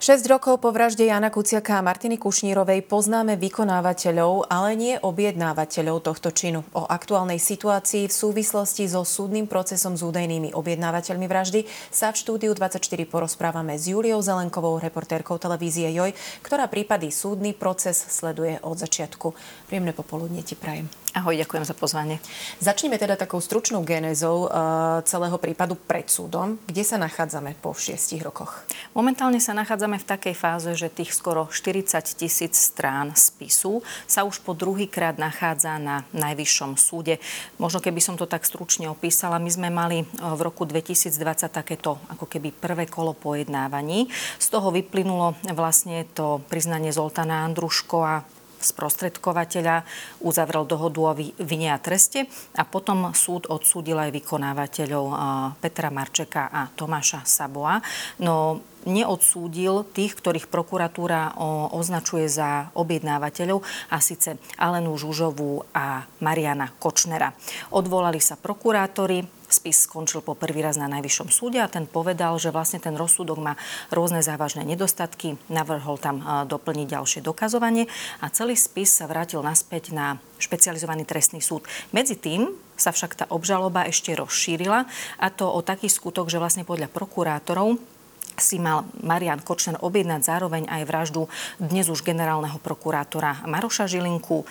6 rokov po vražde Jana Kuciaka a Martiny Kušnírovej poznáme vykonávateľov, ale nie objednávateľov tohto činu. O aktuálnej situácii v súvislosti so súdnym procesom s údajnými objednávateľmi vraždy sa v štúdiu 24 porozprávame s Juliou Zelenkovou, reportérkou televízie JOJ, ktorá prípady súdny proces sleduje od začiatku. Príjemné popoludne ti prajem. Ahoj, ďakujem za pozvanie. Začneme teda takou stručnou genézou uh, celého prípadu pred súdom. Kde sa nachádzame po šiestich rokoch? Momentálne sa nachádzame v takej fáze, že tých skoro 40 tisíc strán spisu sa už po druhýkrát nachádza na Najvyššom súde. Možno keby som to tak stručne opísala, my sme mali v roku 2020 takéto ako keby prvé kolo pojednávaní. Z toho vyplynulo vlastne to priznanie Zoltana Andruško a sprostredkovateľa, uzavrel dohodu o vine a treste a potom súd odsúdil aj vykonávateľov Petra Marčeka a Tomáša Saboa. No neodsúdil tých, ktorých prokuratúra označuje za objednávateľov, a síce Alenu Žužovú a Mariana Kočnera. Odvolali sa prokurátori, spis skončil po prvý raz na Najvyššom súde a ten povedal, že vlastne ten rozsudok má rôzne závažné nedostatky, navrhol tam doplniť ďalšie dokazovanie a celý spis sa vrátil naspäť na špecializovaný trestný súd. Medzi tým sa však tá obžaloba ešte rozšírila a to o taký skutok, že vlastne podľa prokurátorov si mal Marian Kočner objednať zároveň aj vraždu dnes už generálneho prokurátora Maroša Žilinku, e,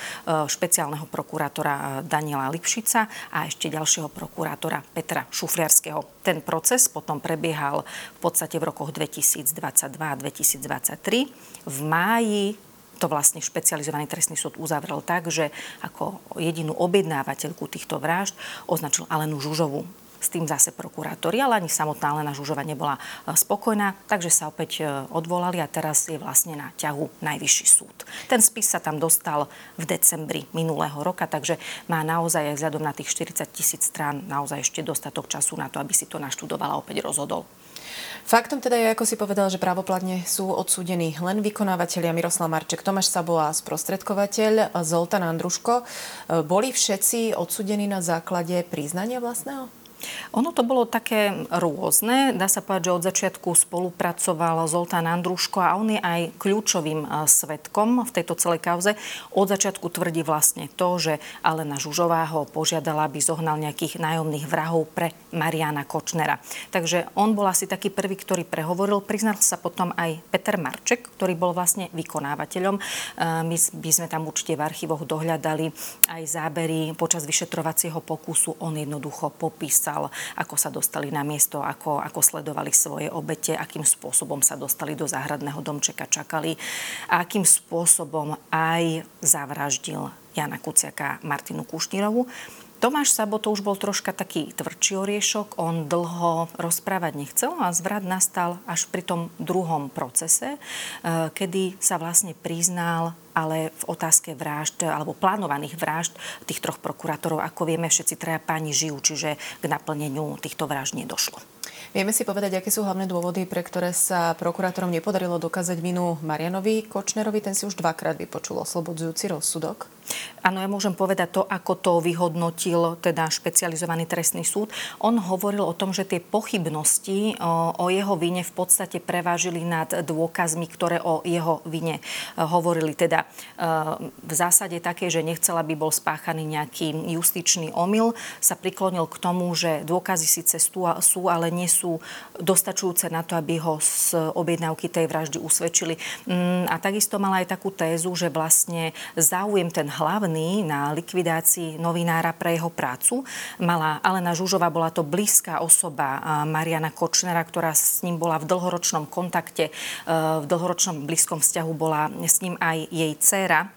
špeciálneho prokurátora e, Daniela Lipšica a ešte ďalšieho prokurátora Petra Šufliarského. Ten proces potom prebiehal v podstate v rokoch 2022 a 2023. V máji to vlastne špecializovaný trestný súd uzavrel tak, že ako jedinú objednávateľku týchto vražd označil Alenu Žužovu s tým zase prokurátori, ale ani samotná Lena Žužova nebola e, spokojná, takže sa opäť e, odvolali a teraz je vlastne na ťahu Najvyšší súd. Ten spis sa tam dostal v decembri minulého roka, takže má naozaj aj vzhľadom na tých 40 tisíc strán naozaj ešte dostatok času na to, aby si to naštudovala a opäť rozhodol. Faktom teda je, ako si povedal, že právoplatne sú odsúdení len vykonávateľia Miroslav Marček, Tomáš Sabo sprostredkovateľ Zoltán Andruško. E, boli všetci odsúdení na základe priznania vlastného? Ono to bolo také rôzne. Dá sa povedať, že od začiatku spolupracoval Zoltán Andruško a on je aj kľúčovým svetkom v tejto celej kauze. Od začiatku tvrdí vlastne to, že Alena Žužová ho požiadala, aby zohnal nejakých nájomných vrahov pre Mariana Kočnera. Takže on bol asi taký prvý, ktorý prehovoril. Priznal sa potom aj Peter Marček, ktorý bol vlastne vykonávateľom. My by sme tam určite v archívoch dohľadali aj zábery počas vyšetrovacieho pokusu. On jednoducho popísal popísal, ako sa dostali na miesto, ako, ako sledovali svoje obete, akým spôsobom sa dostali do záhradného domčeka, čakali a akým spôsobom aj zavraždil Jana Kuciaka Martinu Kušnírovu. Tomáš Sabo to už bol troška taký tvrdší oriešok. On dlho rozprávať nechcel a zvrat nastal až pri tom druhom procese, eh, kedy sa vlastne priznal ale v otázke vražd alebo plánovaných vražd tých troch prokurátorov, ako vieme, všetci traja páni žijú, čiže k naplneniu týchto vražd nedošlo. Vieme si povedať, aké sú hlavné dôvody, pre ktoré sa prokurátorom nepodarilo dokázať vinu Marianovi Kočnerovi. Ten si už dvakrát vypočul oslobodzujúci rozsudok. Áno, ja môžem povedať to, ako to vyhodnotil teda špecializovaný trestný súd. On hovoril o tom, že tie pochybnosti o, jeho vine v podstate prevážili nad dôkazmi, ktoré o jeho vine e, hovorili. Teda e, v zásade také, že nechcela by bol spáchaný nejaký justičný omyl, sa priklonil k tomu, že dôkazy síce sú, ale nie sú dostačujúce na to, aby ho z objednávky tej vraždy usvedčili. Mm, a takisto mala aj takú tézu, že vlastne záujem ten hlavný na likvidácii novinára pre jeho prácu. Mala Alena Žužová, bola to blízka osoba Mariana Kočnera, ktorá s ním bola v dlhoročnom kontakte, e, v dlhoročnom blízkom vzťahu bola s ním aj jej dcéra.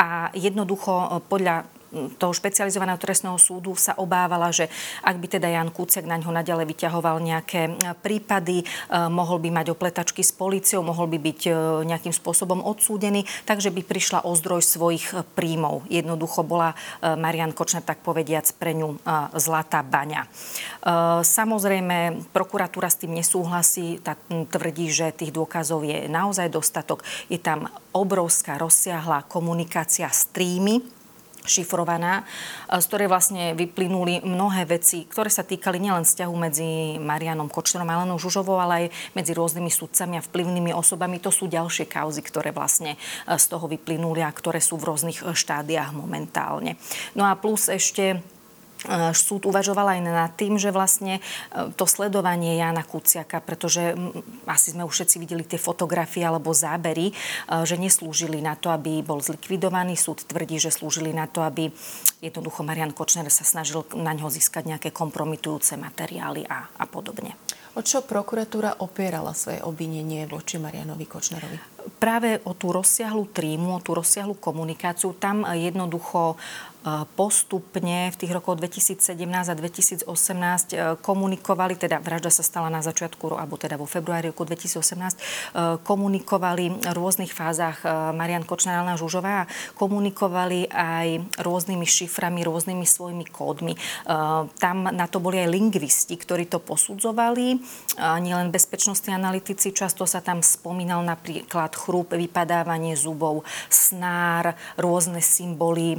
A jednoducho e, podľa toho špecializovaného trestného súdu sa obávala, že ak by teda Jan Kuciak na ňo naďalej vyťahoval nejaké e, prípady, e, mohol by mať opletačky s políciou, mohol by byť e, nejakým spôsobom odsúdený, takže by prišla o zdroj svojich príjmov. Jednoducho bola Marian Kočner, tak povediac, pre ňu zlatá baňa. Samozrejme, prokuratúra s tým nesúhlasí, tak tvrdí, že tých dôkazov je naozaj dostatok. Je tam obrovská rozsiahla komunikácia s trímy šifrovaná, z ktorej vlastne vyplynuli mnohé veci, ktoré sa týkali nielen vzťahu medzi Marianom Kočnerom a Alenou Žužovou, ale aj medzi rôznymi sudcami a vplyvnými osobami. To sú ďalšie kauzy, ktoré vlastne z toho vyplynuli a ktoré sú v rôznych štádiách momentálne. No a plus ešte E, súd uvažoval aj nad tým, že vlastne e, to sledovanie Jana Kuciaka, pretože asi sme už všetci videli tie fotografie alebo zábery, e, že neslúžili na to, aby bol zlikvidovaný. Súd tvrdí, že slúžili na to, aby jednoducho Marian Kočner sa snažil na ňo získať nejaké kompromitujúce materiály a, a podobne. O čo prokuratúra opierala svoje obvinenie voči Marianovi Kočnerovi? Práve o tú rozsiahlu trímu, o tú rozsiahlu komunikáciu. Tam jednoducho postupne v tých rokoch 2017 a 2018 e, komunikovali, teda vražda sa stala na začiatku, alebo teda vo februári roku 2018, e, komunikovali v rôznych fázach e, Marian Kočner a Žužová, komunikovali aj rôznymi šiframi, rôznymi svojimi kódmi. Tam na to boli aj lingvisti, ktorí to posudzovali, nielen bezpečnostní analytici, často sa tam spomínal napríklad chrúb, vypadávanie zubov, snár, rôzne symboly,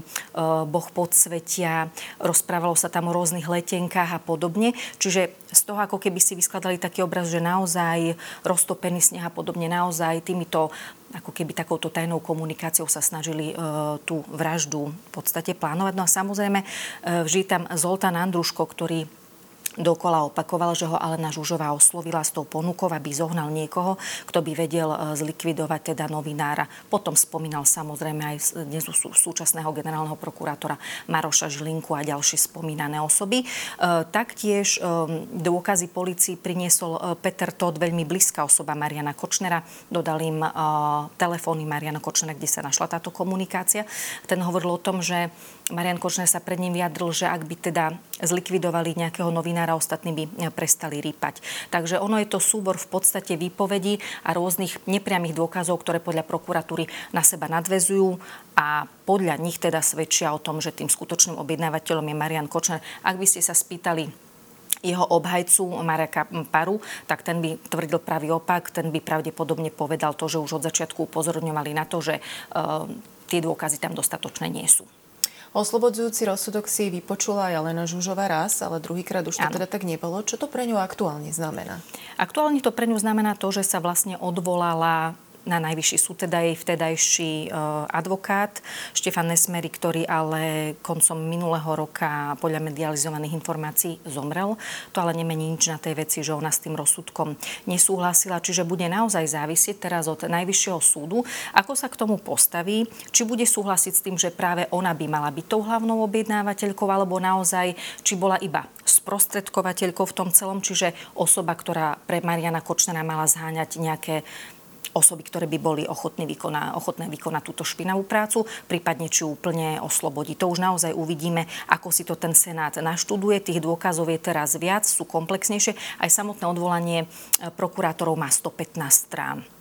boh podsvetia, rozprávalo sa tam o rôznych letenkách a podobne. Čiže z toho ako keby si vyskladali taký obraz, že naozaj roztopený sneh a podobne, naozaj týmito ako keby takouto tajnou komunikáciou sa snažili e, tú vraždu v podstate plánovať. No a samozrejme, e, vždy tam Zoltán Andruško, ktorý dokola opakoval, že ho Alena Žužová oslovila s tou ponukou, aby zohnal niekoho, kto by vedel e, zlikvidovať teda novinára. Potom spomínal samozrejme aj dnes súčasného generálneho prokurátora Maroša Žilinku a ďalšie spomínané osoby. E, taktiež e, dôkazy policii priniesol Peter Todd, veľmi blízka osoba Mariana Kočnera. Dodal im telefóny Mariana Kočnera, kde sa našla táto komunikácia. Ten hovoril o tom, že Marian Kočner sa pred ním vyjadril, že ak by teda zlikvidovali nejakého novinára, ostatní by eh, prestali rýpať. Takže ono je to súbor v podstate výpovedí a rôznych nepriamých dôkazov, ktoré podľa prokuratúry na seba nadvezujú a podľa nich teda svedčia o tom, že tým skutočným objednávateľom je Marian Kočner. Ak by ste sa spýtali jeho obhajcu Mareka Paru, tak ten by tvrdil pravý opak, ten by pravdepodobne povedal to, že už od začiatku upozorňovali na to, že uh, tie dôkazy tam dostatočné nie sú. Oslobodzujúci rozsudok si vypočula aj Alena Žužová raz, ale druhýkrát už to ano. teda tak nebolo. Čo to pre ňu aktuálne znamená? Aktuálne to pre ňu znamená to, že sa vlastne odvolala na najvyšší súd, teda jej vtedajší e, advokát Štefan Nesmery, ktorý ale koncom minulého roka podľa medializovaných informácií zomrel. To ale nemení nič na tej veci, že ona s tým rozsudkom nesúhlasila, čiže bude naozaj závisieť teraz od najvyššieho súdu, ako sa k tomu postaví, či bude súhlasiť s tým, že práve ona by mala byť tou hlavnou objednávateľkou, alebo naozaj, či bola iba sprostredkovateľkou v tom celom, čiže osoba, ktorá pre Mariana Kočnera mala zháňať nejaké osoby, ktoré by boli ochotné, vykoná, ochotné vykonať túto špinavú prácu, prípadne či úplne oslobodiť. To už naozaj uvidíme, ako si to ten Senát naštuduje. Tých dôkazov je teraz viac, sú komplexnejšie. Aj samotné odvolanie eh, prokurátorov má 115 strán.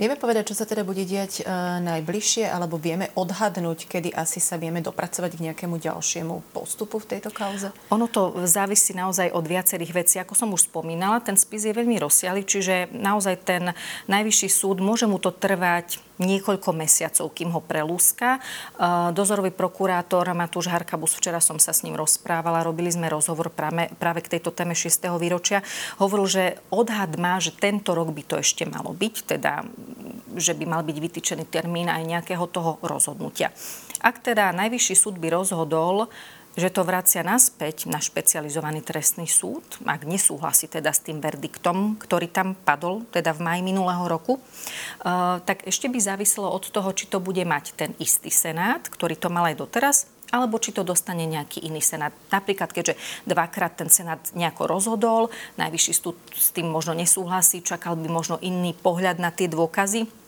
Vieme povedať, čo sa teda bude diať e, najbližšie, alebo vieme odhadnúť, kedy asi sa vieme dopracovať k nejakému ďalšiemu postupu v tejto kauze? Ono to závisí naozaj od viacerých vecí. Ako som už spomínala, ten spis je veľmi rozsiahly, čiže naozaj ten najvyšší súd môže mu to trvať niekoľko mesiacov, kým ho prelúska. E, dozorový prokurátor Matúš Harkabus, včera som sa s ním rozprávala, robili sme rozhovor práve, práve k tejto téme 6. výročia, hovoril, že odhad má, že tento rok by to ešte malo byť, teda že by mal byť vytýčený termín aj nejakého toho rozhodnutia. Ak teda Najvyšší súd by rozhodol, že to vracia naspäť na špecializovaný trestný súd, ak nesúhlasí teda s tým verdiktom, ktorý tam padol, teda v maji minulého roku, uh, tak ešte by záviselo od toho, či to bude mať ten istý senát, ktorý to mal aj doteraz, alebo či to dostane nejaký iný senát. Napríklad, keďže dvakrát ten senát nejako rozhodol, najvyšší súd s tým možno nesúhlasí, čakal by možno iný pohľad na tie dôkazy,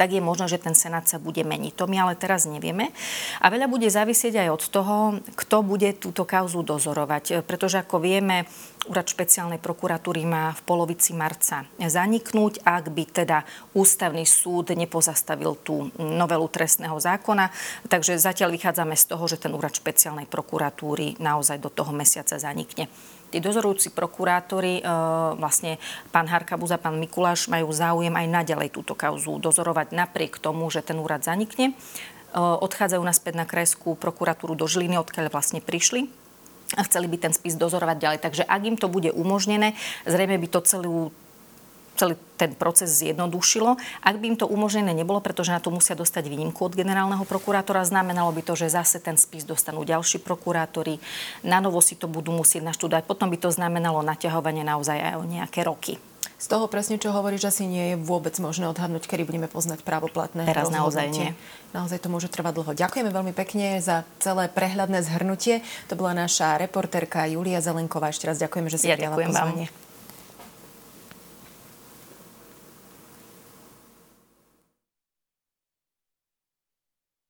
tak je možno, že ten Senát sa bude meniť. To my ale teraz nevieme. A veľa bude závisieť aj od toho, kto bude túto kauzu dozorovať. Pretože ako vieme, Úrad špeciálnej prokuratúry má v polovici marca zaniknúť, ak by teda ústavný súd nepozastavil tú novelu trestného zákona. Takže zatiaľ vychádzame z toho, že ten úrad špeciálnej prokuratúry naozaj do toho mesiaca zanikne. Tí dozorujúci prokurátori, e, vlastne pán Harkabuz a pán Mikuláš majú záujem aj naďalej túto kauzu dozorovať napriek tomu, že ten úrad zanikne. odchádzajú naspäť na krajskú prokuratúru do Žiliny, odkiaľ vlastne prišli a chceli by ten spis dozorovať ďalej. Takže ak im to bude umožnené, zrejme by to celú celý ten proces zjednodušilo. Ak by im to umožnené nebolo, pretože na to musia dostať výnimku od generálneho prokurátora, znamenalo by to, že zase ten spis dostanú ďalší prokurátori, na novo si to budú musieť naštudovať, potom by to znamenalo naťahovanie naozaj aj o nejaké roky. Z toho presne, čo hovoríš, asi nie je vôbec možné odhadnúť, kedy budeme poznať právoplatné Teraz naozaj nie. Naozaj to môže trvať dlho. Ďakujeme veľmi pekne za celé prehľadné zhrnutie. To bola naša reportérka Julia Zelenková. Ešte raz ďakujeme, že si ja ďakujem pozvanie. Vám.